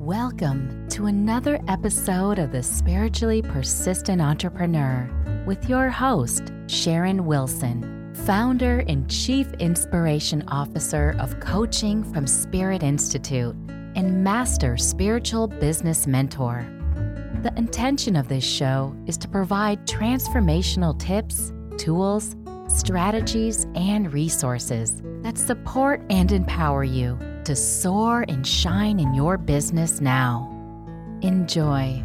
Welcome to another episode of The Spiritually Persistent Entrepreneur with your host, Sharon Wilson, founder and chief inspiration officer of coaching from Spirit Institute and master spiritual business mentor. The intention of this show is to provide transformational tips, tools, strategies, and resources that support and empower you to soar and shine in your business now. Enjoy.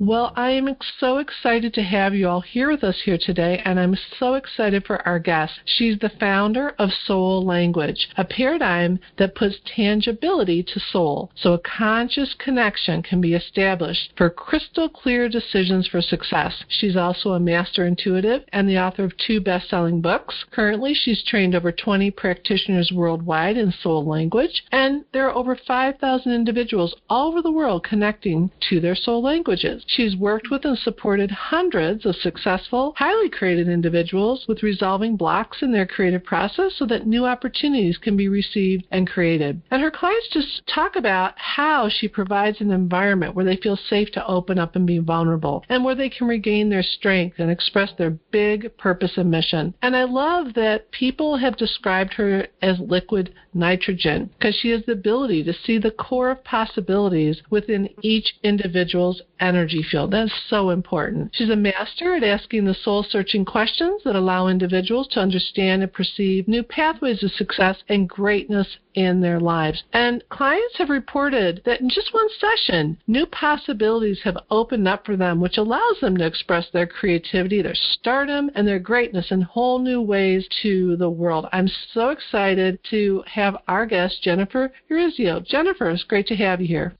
Well, I am so excited to have you all here with us here today, and I'm so excited for our guest. She's the founder of Soul Language, a paradigm that puts tangibility to soul so a conscious connection can be established for crystal clear decisions for success. She's also a master intuitive and the author of two best selling books. Currently, she's trained over 20 practitioners worldwide in Soul Language, and there are over 5,000 individuals all over the world connecting to their soul languages. She's worked with and supported hundreds of successful, highly creative individuals with resolving blocks in their creative process so that new opportunities can be received and created. And her clients just talk about how she provides an environment where they feel safe to open up and be vulnerable and where they can regain their strength and express their big purpose and mission. And I love that people have described her as liquid nitrogen because she has the ability to see the core of possibilities within each individual's energy field. That's so important. She's a master at asking the soul searching questions that allow individuals to understand and perceive new pathways of success and greatness in their lives. And clients have reported that in just one session, new possibilities have opened up for them, which allows them to express their creativity, their stardom, and their greatness in whole new ways to the world. I'm so excited to have our guest, Jennifer Urezzio. Jennifer, it's great to have you here.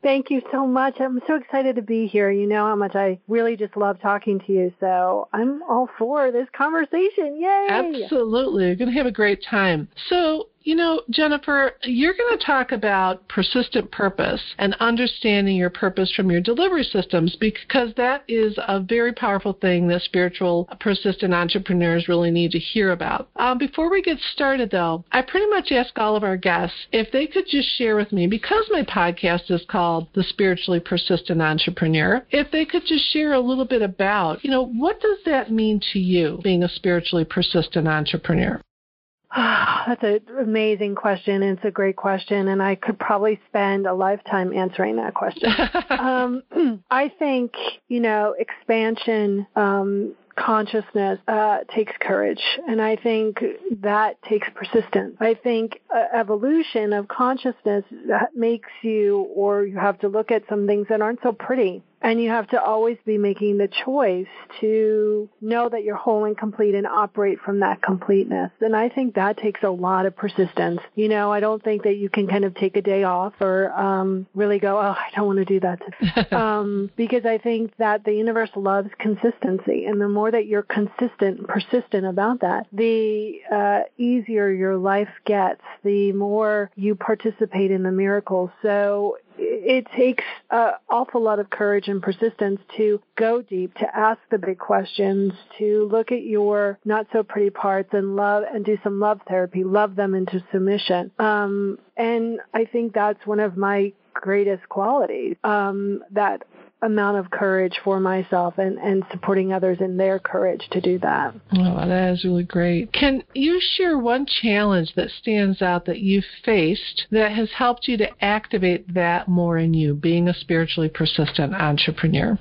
Thank you so much. I'm so excited to be here. You know how much I really just love talking to you. So I'm all for this conversation. Yay! Absolutely. You're going to have a great time. So, you know, Jennifer, you're going to talk about persistent purpose and understanding your purpose from your delivery systems because that is a very powerful thing that spiritual persistent entrepreneurs really need to hear about. Um, before we get started, though, I pretty much ask all of our guests if they could just share with me, because my podcast is called The Spiritually Persistent Entrepreneur, if they could just share a little bit about, you know, what does that mean to you, being a spiritually persistent entrepreneur? That's an amazing question. It's a great question. And I could probably spend a lifetime answering that question. um, I think, you know, expansion um, consciousness uh, takes courage, and I think that takes persistence. I think uh, evolution of consciousness makes you, or you have to look at some things that aren't so pretty. And you have to always be making the choice to know that you're whole and complete and operate from that completeness. And I think that takes a lot of persistence. You know, I don't think that you can kind of take a day off or um, really go, oh, I don't want to do that. um, because I think that the universe loves consistency. And the more that you're consistent and persistent about that, the uh, easier your life gets, the more you participate in the miracles. So it takes an awful lot of courage and persistence to go deep, to ask the big questions, to look at your not so pretty parts and love and do some love therapy, love them into submission. Um, and I think that's one of my greatest qualities um, that amount of courage for myself and, and supporting others in their courage to do that. Oh, that is really great. Can you share one challenge that stands out that you've faced that has helped you to activate that more in you, being a spiritually persistent entrepreneur?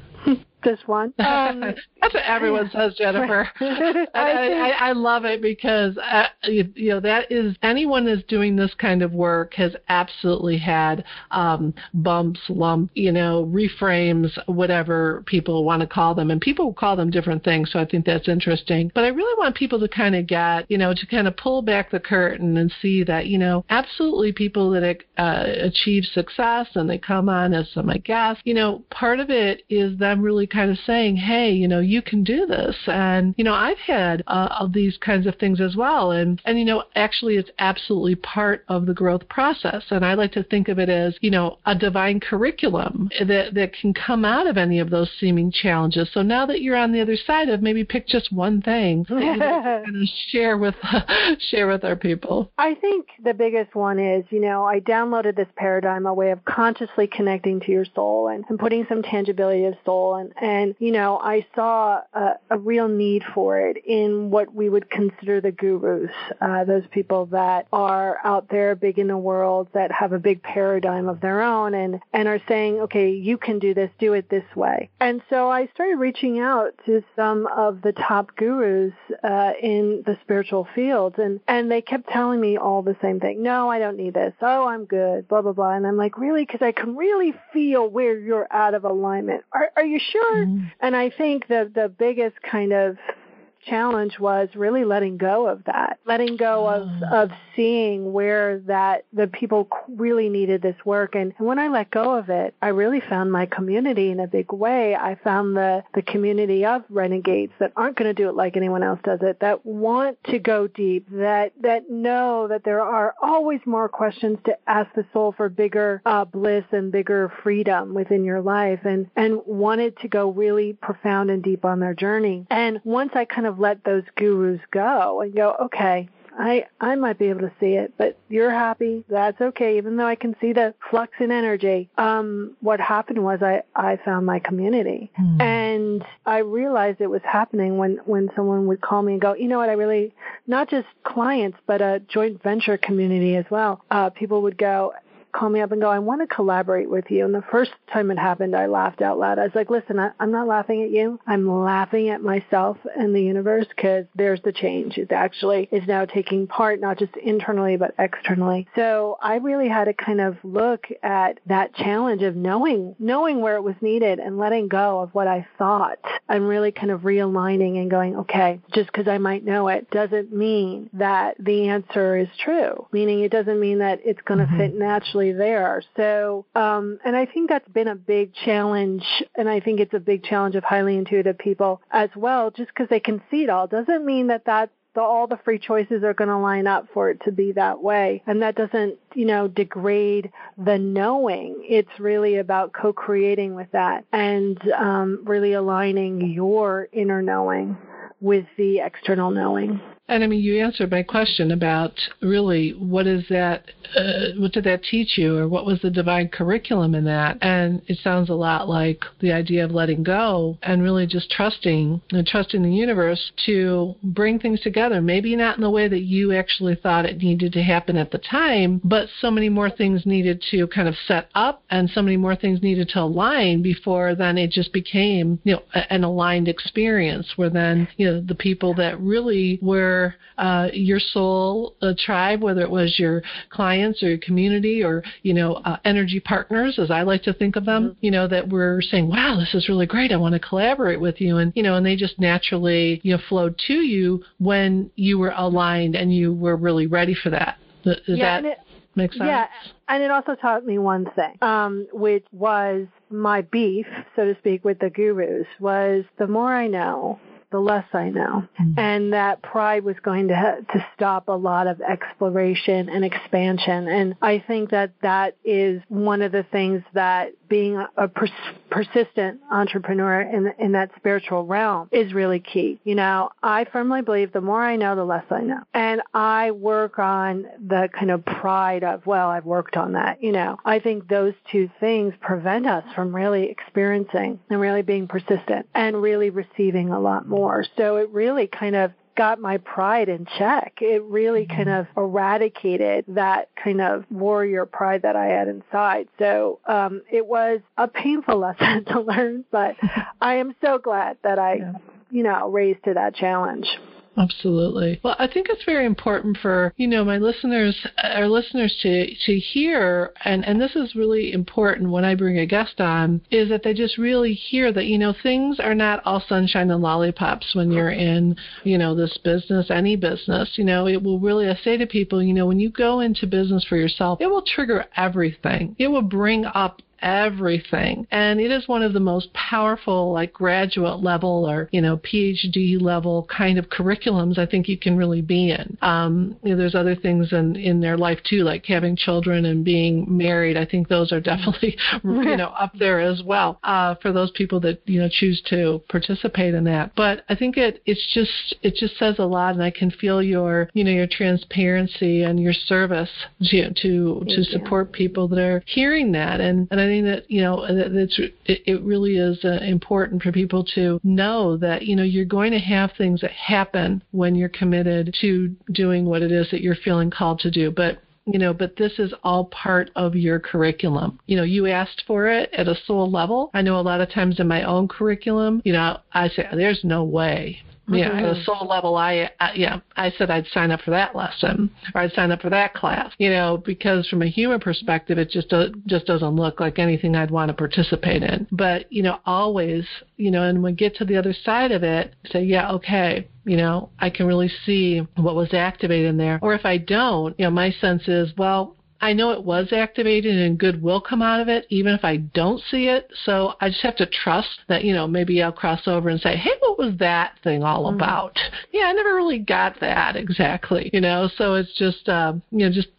This one. Um, That's what everyone says, Jennifer. I, I, I, love it because uh, you, you, know that is anyone that's doing this kind of work has absolutely had um, bumps, lump, you know, reframes, whatever people want to call them, and people call them different things. So I think that's interesting. But I really want people to kind of get, you know, to kind of pull back the curtain and see that, you know, absolutely people that uh, achieve success and they come on as my guests, you know, part of it is them really kind of saying, hey, you know, you can do this. And, you know, I've had uh, these kinds of things as well. And, and, you know, actually it's absolutely part of the growth process. And I like to think of it as, you know, a divine curriculum that, that can come out of any of those seeming challenges. So now that you're on the other side of maybe pick just one thing and share with, share with our people. I think the biggest one is, you know, I downloaded this paradigm, a way of consciously connecting to your soul and, and putting some tangibility of soul. And, and you know, I saw a, a real need for it in what we would consider the gurus, uh, those people that are out there big in the world that have a big paradigm of their own and, and are saying, okay, you can do this, do it this way. And so I started reaching out to some of the top gurus uh, in the spiritual fields, and, and they kept telling me all the same thing. No, I don't need this. Oh, I'm good, blah, blah, blah. And I'm like, really? Because I can really feel where you're out of alignment. Are, are you sure? Mm-hmm. And I think the, the biggest kind of challenge was really letting go of that, letting go of, ah. of seeing where that the people really needed this work. And, and when I let go of it, I really found my community in a big way. I found the, the community of renegades that aren't going to do it like anyone else does it, that want to go deep, that, that know that there are always more questions to ask the soul for bigger uh, bliss and bigger freedom within your life and, and wanted to go really profound and deep on their journey. And once I kind of let those gurus go and go, okay, I I might be able to see it, but you're happy. That's okay, even though I can see the flux in energy. Um, what happened was I I found my community, mm. and I realized it was happening when when someone would call me and go, you know what, I really not just clients, but a joint venture community as well. Uh, people would go, call me up and go, I want to collaborate with you. And the first time it happened, I laughed out loud. I was like, listen, I, am not laughing at you. I'm laughing at myself and the universe because there's the change. It actually is now taking part, not just internally, but externally. So I really had to kind of look at that challenge of knowing, knowing where it was needed and letting go of what I thought and really kind of realigning and going, okay, just because I might know it doesn't mean that the answer is true. Meaning it doesn't mean that it's going to mm-hmm. fit naturally actually there. So, um, and I think that's been a big challenge, and I think it's a big challenge of highly intuitive people as well. Just because they can see it all doesn't mean that that the, all the free choices are going to line up for it to be that way. And that doesn't, you know, degrade the knowing. It's really about co-creating with that and um, really aligning your inner knowing with the external knowing. And I mean, you answered my question about really what is that, uh, what did that teach you, or what was the divine curriculum in that? And it sounds a lot like the idea of letting go and really just trusting and trusting the universe to bring things together. Maybe not in the way that you actually thought it needed to happen at the time, but so many more things needed to kind of set up, and so many more things needed to align before then it just became, you know, an aligned experience. Where then, you know, the people that really were your uh, your soul uh, tribe, whether it was your clients or your community or you know uh, energy partners, as I like to think of them, mm-hmm. you know that were saying, "Wow, this is really great. I want to collaborate with you," and you know, and they just naturally you know flowed to you when you were aligned and you were really ready for that. Does yeah, that make sense? Yeah, and it also taught me one thing, um, which was my beef, so to speak, with the gurus was the more I know, the less I know. Mm-hmm. And that pride was going to ha- to stop a lot of exploration and expansion. And I think that that is one of the things that being a pers- persistent entrepreneur in in that spiritual realm is really key. You know, I firmly believe the more I know, the less I know. And I work on the kind of pride of, well, I've worked on that. You know, I think those two things prevent us from really experiencing and really being persistent and really receiving a lot more more. So it really kind of got my pride in check. It really mm-hmm. kind of eradicated that kind of warrior pride that I had inside. So um, it was a painful lesson to learn, but I am so glad that I, you know, raised to that challenge. Absolutely. Well, I think it's very important for, you know, my listeners, our listeners to, to hear, and, and this is really important when I bring a guest on, is that they just really hear that, you know, things are not all sunshine and lollipops when you're in, you know, this business, any business. You know, it will really, I say to people, you know, when you go into business for yourself, it will trigger everything. It will bring up everything. And it is one of the most powerful, like graduate level or, you know, PhD level kind of curriculums I think you can really be in. Um, you know, there's other things in, in their life too, like having children and being married. I think those are definitely, you know, up there as well uh, for those people that, you know, choose to participate in that. But I think it, it's just, it just says a lot and I can feel your, you know, your transparency and your service to, to, to support people that are hearing that. And, and I that, you know, that it's, it, it really is uh, important for people to know that, you know, you're going to have things that happen when you're committed to doing what it is that you're feeling called to do. But you know, but this is all part of your curriculum. You know, you asked for it at a soul level. I know a lot of times in my own curriculum, you know, I say, there's no way yeah, at a soul level, I, I yeah, I said I'd sign up for that lesson or I'd sign up for that class. You know, because from a human perspective, it just uh, just doesn't look like anything I'd want to participate in. But you know, always, you know, and when we get to the other side of it, say, yeah, okay, you know, I can really see what was activated in there. Or if I don't, you know, my sense is, well, I know it was activated and good will come out of it, even if I don't see it. So I just have to trust that, you know, maybe I'll cross over and say, hey, what was that thing all mm-hmm. about? Yeah, I never really got that exactly, you know. So it's just, uh, you know, just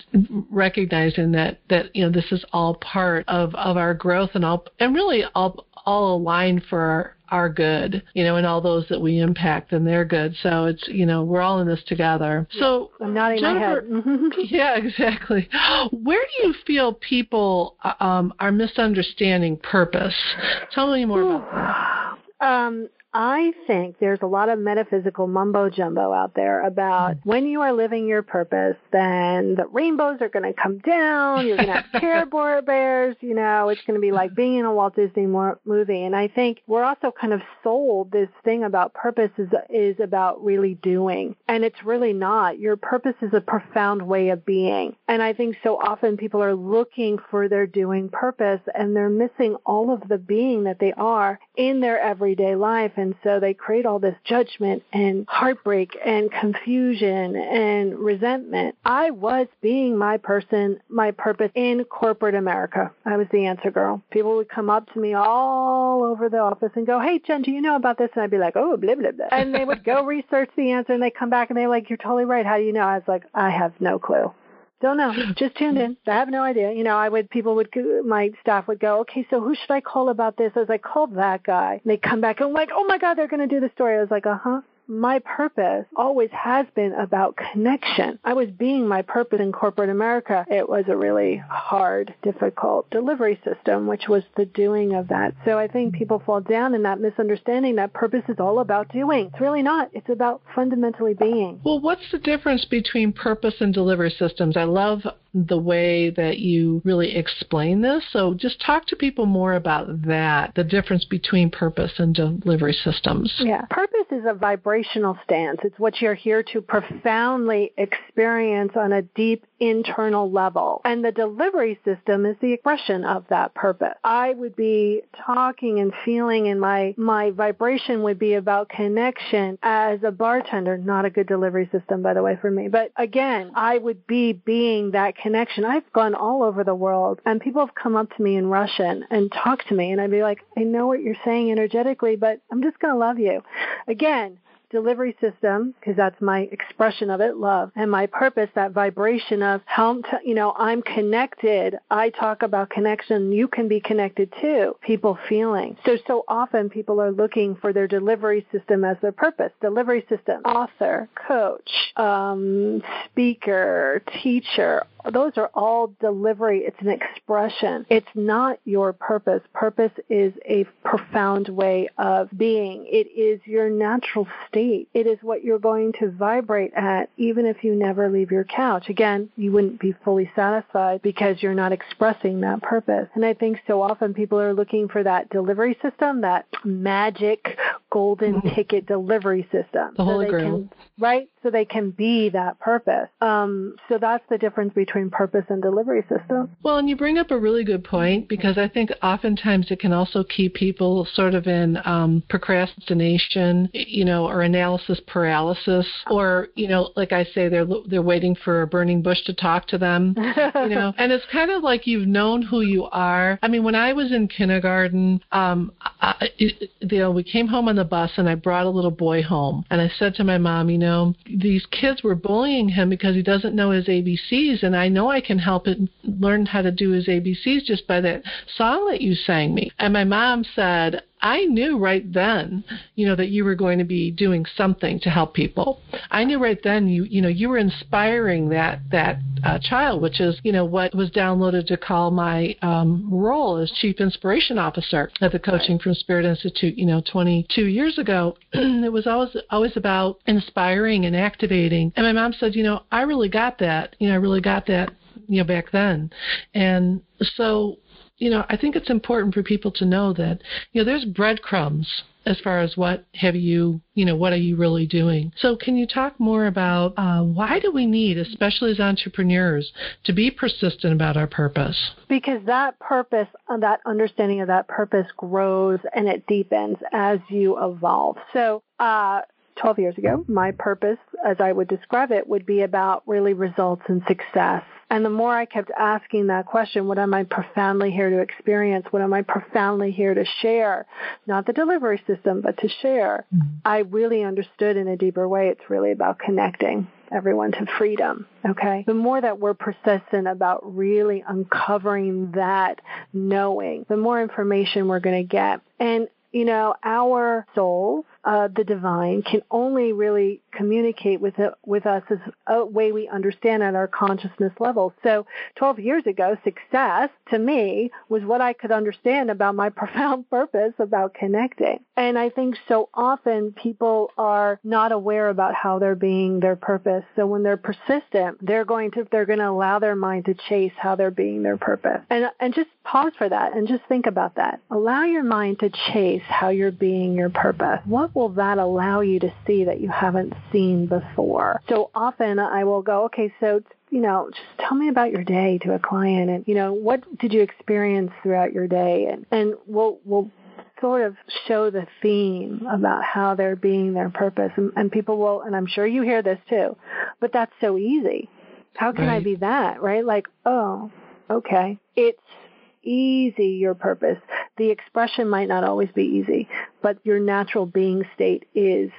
recognizing that that you know this is all part of of our growth and all and really all all aligned for our our good, you know, and all those that we impact and they're good. So it's, you know, we're all in this together. So I'm nodding Jennifer, my head. yeah, exactly. Where do you feel people uh, um, are misunderstanding purpose? Tell me more about that. Um, I think there's a lot of metaphysical mumbo jumbo out there about mm. when you are living your purpose, then the rainbows are going to come down. You're going to have care bears. You know, it's going to be like being in a Walt Disney movie. And I think we're also kind of sold this thing about purpose is is about really doing, and it's really not. Your purpose is a profound way of being, and I think so often people are looking for their doing purpose, and they're missing all of the being that they are in their everyday life. And so they create all this judgment and heartbreak and confusion and resentment. I was being my person, my purpose in corporate America. I was the answer girl. People would come up to me all over the office and go, Hey, Jen, do you know about this? And I'd be like, Oh, blah, blah, blah. And they would go research the answer and they come back and they're like, You're totally right. How do you know? I was like, I have no clue. Don't know. Just tuned in. I have no idea. You know, I would, people would, my staff would go, okay, so who should I call about this? I was like, call that guy. And they come back and I'm like, oh my God, they're going to do the story. I was like, uh huh my purpose always has been about connection. I was being my purpose in corporate America. It was a really hard, difficult delivery system, which was the doing of that. So I think people fall down in that misunderstanding that purpose is all about doing. It's really not. It's about fundamentally being. Well, what's the difference between purpose and delivery systems? I love the way that you really explain this. So just talk to people more about that, the difference between purpose and delivery systems. Yeah. Purpose is a vibrational stance. It's what you're here to profoundly experience on a deep internal level. And the delivery system is the expression of that purpose. I would be talking and feeling and my, my vibration would be about connection as a bartender, not a good delivery system, by the way, for me. But again, I would be being that connection. I've gone all over the world and people have come up to me in Russian and talked to me and I'd be like, I know what you're saying energetically, but I'm just going to love you. Again, delivery system, because that's my expression of it, love, and my purpose, that vibration of how, you know, I'm connected. I talk about connection. You can be connected too. People feeling. So, so often people are looking for their delivery system as their purpose. Delivery system, author, coach, um, speaker, teacher, those are all delivery. It's an expression. It's not your purpose. Purpose is a profound way of being. It is your natural state. It is what you're going to vibrate at even if you never leave your couch. Again, you wouldn't be fully satisfied because you're not expressing that purpose. And I think so often people are looking for that delivery system, that magic golden mm-hmm. ticket delivery system. The Holy so Grail. Can, right? So they can be that purpose. Um, so that's the difference between purpose and delivery system. Well, and you bring up a really good point because I think oftentimes it can also keep people sort of in um, procrastination, you know, or analysis paralysis, or you know, like I say, they're they're waiting for a burning bush to talk to them, you know, and it's kind of like you've known who you are. I mean, when I was in kindergarten, um, I, you know, we came home on the bus and I brought a little boy home, and I said to my mom, you know, these kids were bullying him because he doesn't know his ABCs, and I know I can help him learn how to do his ABCs just by that song that you sang me. And my mom said, I knew right then, you know, that you were going to be doing something to help people. I knew right then you, you know, you were inspiring that that uh, child, which is, you know, what was downloaded to call my um, role as chief inspiration officer at the Coaching from Spirit Institute, you know, 22 years ago. it was always always about inspiring and activating. And my mom said, you know, I really got that. You know, I really got that you know back then and so you know, I think it's important for people to know that, you know, there's breadcrumbs as far as what have you, you know, what are you really doing. So, can you talk more about uh, why do we need, especially as entrepreneurs, to be persistent about our purpose? Because that purpose, uh, that understanding of that purpose grows and it deepens as you evolve. So, uh, 12 years ago, my purpose, as I would describe it, would be about really results and success and the more I kept asking that question, what am I profoundly here to experience? What am I profoundly here to share? Not the delivery system, but to share. Mm-hmm. I really understood in a deeper way it's really about connecting everyone to freedom. Okay. The more that we're persistent about really uncovering that knowing, the more information we're going to get. And you know, our souls, uh, the divine, can only really communicate with it, with us as a way we understand at our consciousness level. So, 12 years ago, success to me was what I could understand about my profound purpose about connecting. And I think so often people are not aware about how they're being their purpose. So when they're persistent, they're going to they're going to allow their mind to chase how they're being their purpose. And and just pause for that and just think about that. Allow your mind to chase how you're being your purpose. What will that allow you to see that you haven't seen before? So often I will go, okay, so you know, just tell me about your day to a client and, you know, what did you experience throughout your day? And, and we'll, we'll sort of show the theme about how they're being their purpose. And, and people will, and I'm sure you hear this too, but that's so easy. How can right. I be that? Right? Like, oh, okay. It's easy, your purpose. The expression might not always be easy, but your natural being state is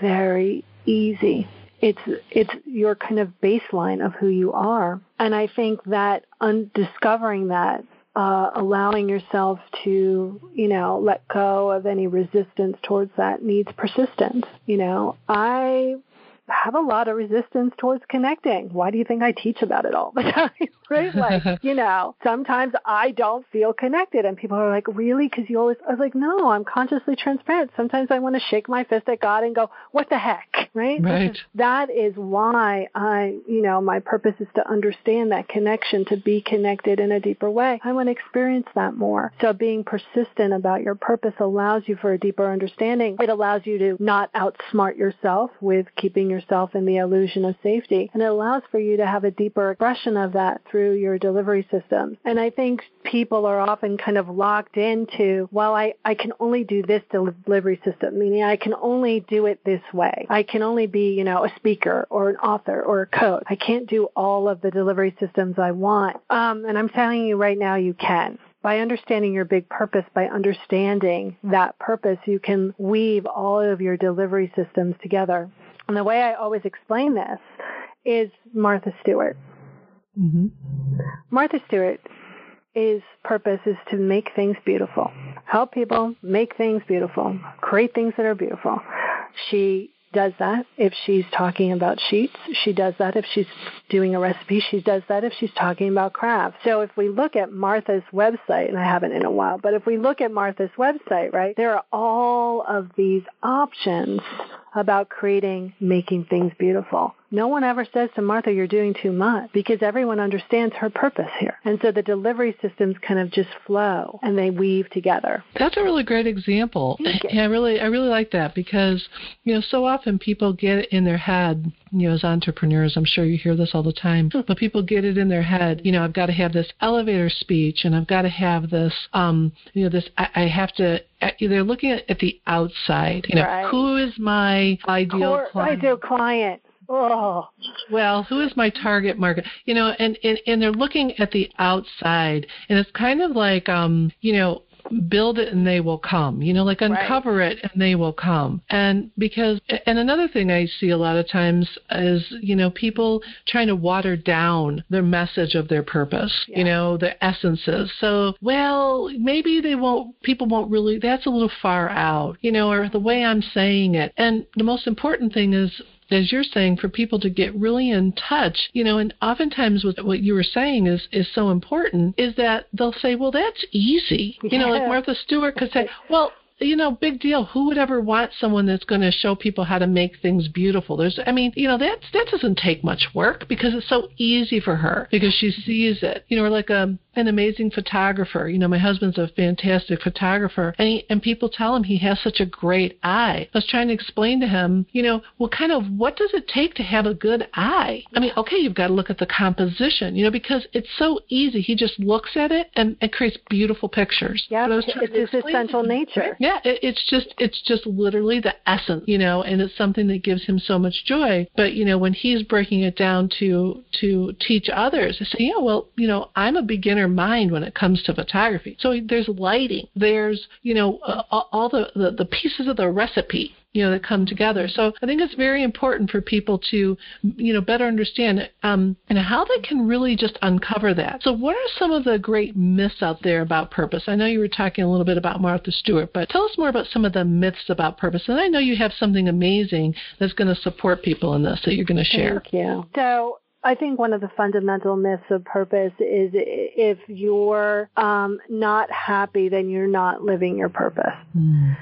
very easy. It's it's your kind of baseline of who you are, and I think that undiscovering that uh, allowing yourself to, you know, let go of any resistance towards that needs persistence. You know, I have a lot of resistance towards connecting. Why do you think I teach about it all the time? right? Like, you know, sometimes I don't feel connected and people are like, really? Cause you always, I was like, no, I'm consciously transparent. Sometimes I want to shake my fist at God and go, what the heck? Right? Right. That is why I, you know, my purpose is to understand that connection, to be connected in a deeper way. I want to experience that more. So being persistent about your purpose allows you for a deeper understanding. It allows you to not outsmart yourself with keeping yourself in the illusion of safety. And it allows for you to have a deeper expression of that through your delivery system. And I think people are often kind of locked into, well, I, I can only do this delivery system, meaning I can only do it this way. I can only be, you know, a speaker or an author or a coach. I can't do all of the delivery systems I want. Um, and I'm telling you right now, you can by understanding your big purpose, by understanding that purpose, you can weave all of your delivery systems together. And the way I always explain this is Martha Stewart. Mm-hmm. Martha Stewart is purpose is to make things beautiful, help people make things beautiful, create things that are beautiful. She does that if she's talking about sheets. She does that if she's doing a recipe. She does that if she's talking about crafts. So if we look at Martha's website, and I haven't in a while, but if we look at Martha's website, right, there are all of these options about creating, making things beautiful. No one ever says to Martha, you're doing too much because everyone understands her purpose here. And so the delivery systems kind of just flow and they weave together. That's a really great example. Yeah, I really, I really like that because, you know, so often people get it in their head you know, as entrepreneurs, I'm sure you hear this all the time, but people get it in their head, you know, I've got to have this elevator speech and I've got to have this, um, you know, this, I, I have to, they're looking at, at the outside, you know, right. who is my ideal Core, client? Ideal client. Oh. Well, who is my target market? You know, and, and, and they're looking at the outside and it's kind of like, um, you know, build it and they will come you know like uncover right. it and they will come and because and another thing i see a lot of times is you know people trying to water down their message of their purpose yeah. you know the essences so well maybe they won't people won't really that's a little far out you know or the way i'm saying it and the most important thing is as you're saying, for people to get really in touch, you know, and oftentimes what, what you were saying is, is so important is that they'll say, well, that's easy. You know, like Martha Stewart could say, well, you know, big deal. Who would ever want someone that's going to show people how to make things beautiful? There's, I mean, you know, that that doesn't take much work because it's so easy for her because she sees it. You know, like a um, an amazing photographer. You know, my husband's a fantastic photographer, and he, and people tell him he has such a great eye. I was trying to explain to him, you know, well, kind of what does it take to have a good eye? I mean, okay, you've got to look at the composition, you know, because it's so easy. He just looks at it and it creates beautiful pictures. Yeah, it's his essential nature. Yeah, it, it's just it's just literally the essence, you know, and it's something that gives him so much joy. But you know, when he's breaking it down to to teach others, I say, yeah, well, you know, I'm a beginner mind when it comes to photography. So there's lighting, there's you know uh, all the, the the pieces of the recipe you know that come together. So I think it's very important for people to you know better understand um, and how they can really just uncover that. So what are some of the great myths out there about purpose? I know you were talking a little bit about Martha Stewart, but tell us more about some of the myths about purpose. And I know you have something amazing that's going to support people in this that you're going to share. Thank you. So I think one of the fundamental myths of purpose is if you're um, not happy, then you're not living your purpose. Mm.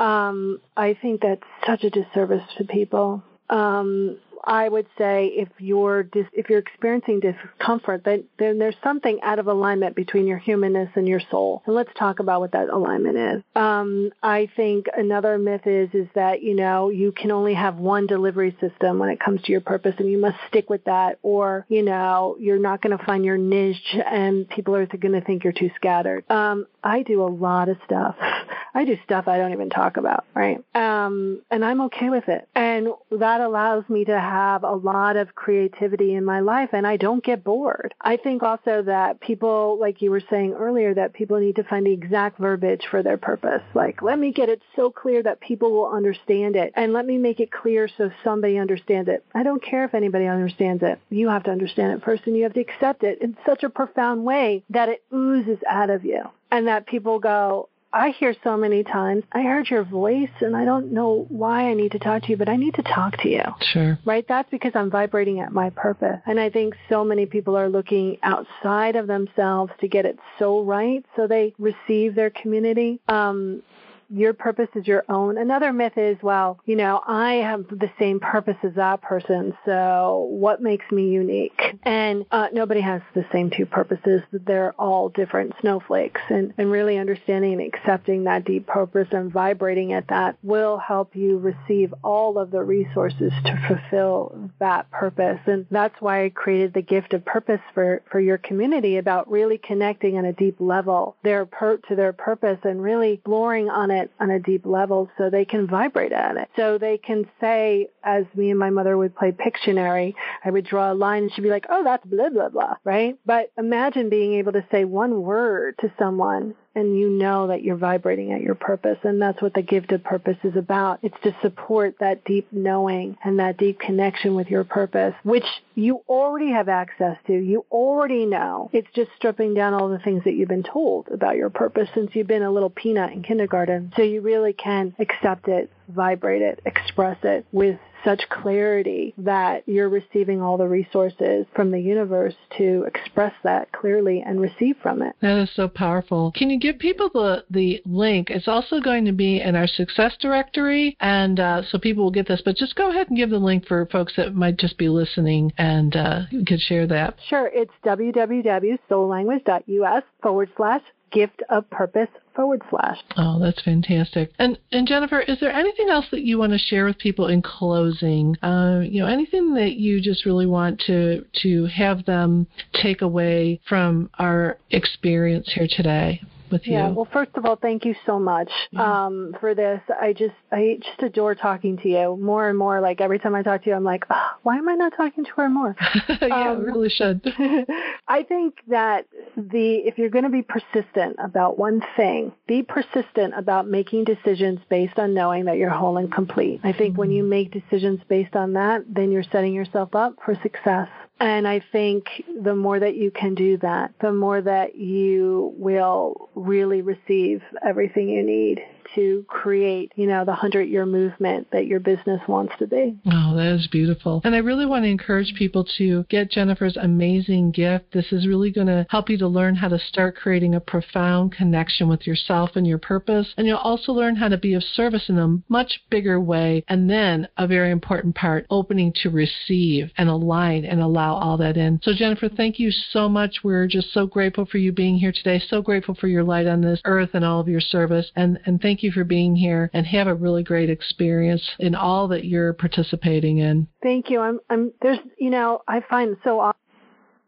Um, I think that's such a disservice to people. Um, I would say if you're dis- if you're experiencing discomfort, then then there's something out of alignment between your humanness and your soul. And let's talk about what that alignment is. Um, I think another myth is is that you know you can only have one delivery system when it comes to your purpose, and you must stick with that, or you know you're not going to find your niche, and people are going to think you're too scattered. Um, I do a lot of stuff. I do stuff I don't even talk about, right? Um, and I'm okay with it, and that allows me to have a lot of creativity in my life and I don't get bored. I think also that people, like you were saying earlier, that people need to find the exact verbiage for their purpose. Like, let me get it so clear that people will understand it and let me make it clear so somebody understands it. I don't care if anybody understands it. You have to understand it first and you have to accept it in such a profound way that it oozes out of you and that people go, I hear so many times, I heard your voice and I don't know why I need to talk to you, but I need to talk to you. Sure. Right? That's because I'm vibrating at my purpose. And I think so many people are looking outside of themselves to get it so right so they receive their community. Um, your purpose is your own. Another myth is, well, you know, I have the same purpose as that person, so what makes me unique? And uh, nobody has the same two purposes. They're all different snowflakes. And, and really understanding and accepting that deep purpose and vibrating at that will help you receive all of the resources to fulfill that purpose. And that's why I created the gift of purpose for, for your community about really connecting on a deep level their per- to their purpose and really exploring on it it on a deep level so they can vibrate at it. So they can say, as me and my mother would play Pictionary, I would draw a line and she'd be like, oh, that's blah, blah, blah, right? But imagine being able to say one word to someone and you know that you're vibrating at your purpose. And that's what the gift of purpose is about. It's to support that deep knowing and that deep connection with your purpose, which you already have access to. You already know. It's just stripping down all the things that you've been told about your purpose since you've been a little peanut in kindergarten. So you really can accept it, vibrate it, express it with such clarity that you're receiving all the resources from the universe to express that clearly and receive from it. That is so powerful. Can you give people the, the link? It's also going to be in our success directory, and uh, so people will get this, but just go ahead and give the link for folks that might just be listening and uh, could share that. Sure. It's www.soullanguage.us forward slash gift of purpose forward slash. Oh, that's fantastic. And and Jennifer, is there anything else that you want to share with people in closing? Uh, you know, anything that you just really want to to have them take away from our experience here today? With you. Yeah. Well, first of all, thank you so much um, for this. I just I just adore talking to you more and more. Like every time I talk to you, I'm like, oh, why am I not talking to her more? yeah, um, really should. I think that the if you're going to be persistent about one thing, be persistent about making decisions based on knowing that you're whole and complete. I think mm-hmm. when you mm-hmm. make decisions based on that, then you're setting yourself up for success. And I think the more that you can do that, the more that you will really receive everything you need to create, you know, the 100 year movement that your business wants to be. Oh, that is beautiful. And I really want to encourage people to get Jennifer's amazing gift. This is really going to help you to learn how to start creating a profound connection with yourself and your purpose. And you'll also learn how to be of service in a much bigger way. And then a very important part, opening to receive and align and allow all that in. So, Jennifer, thank you so much. We're just so grateful for you being here today. So grateful for your light on this earth and all of your service. And, and thank you you for being here and have a really great experience in all that you're participating in. Thank you. I'm, I'm, there's, you know, I find so often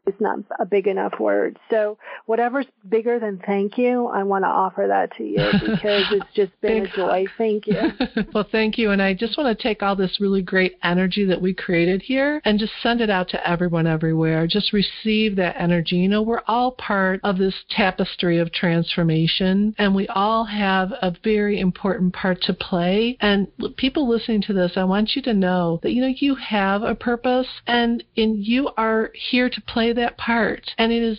is not a big enough word. So whatever's bigger than thank you, I want to offer that to you because it's just been a joy. Thank you. well, thank you. And I just want to take all this really great energy that we created here and just send it out to everyone everywhere. Just receive that energy. You know, we're all part of this tapestry of transformation and we all have a very important part to play. And people listening to this, I want you to know that, you know, you have a purpose and in you are here to play that part. And it is,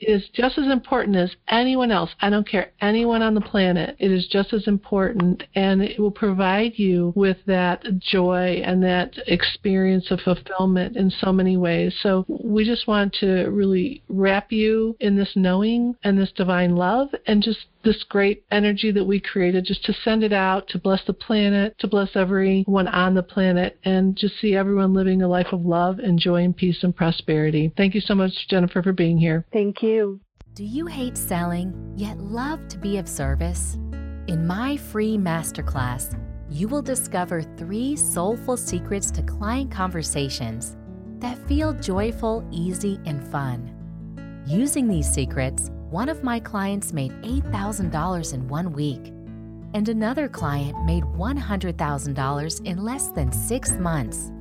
is just as important as anyone else. I don't care anyone on the planet. It is just as important and it will provide you with that joy and that experience of fulfillment in so many ways. So we just want to really wrap you in this knowing and this divine love and just this great energy that we created just to send it out to bless the planet, to bless everyone on the planet, and just see everyone living a life of love and joy and peace and prosperity. Thank you so much, Jennifer, for being here. Thank you. Do you hate selling, yet love to be of service? In my free masterclass, you will discover three soulful secrets to client conversations that feel joyful, easy, and fun. Using these secrets, one of my clients made $8,000 in one week, and another client made $100,000 in less than six months.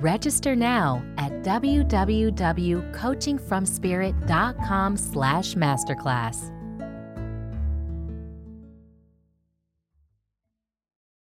Register now at www.coachingfromspirit.com slash masterclass.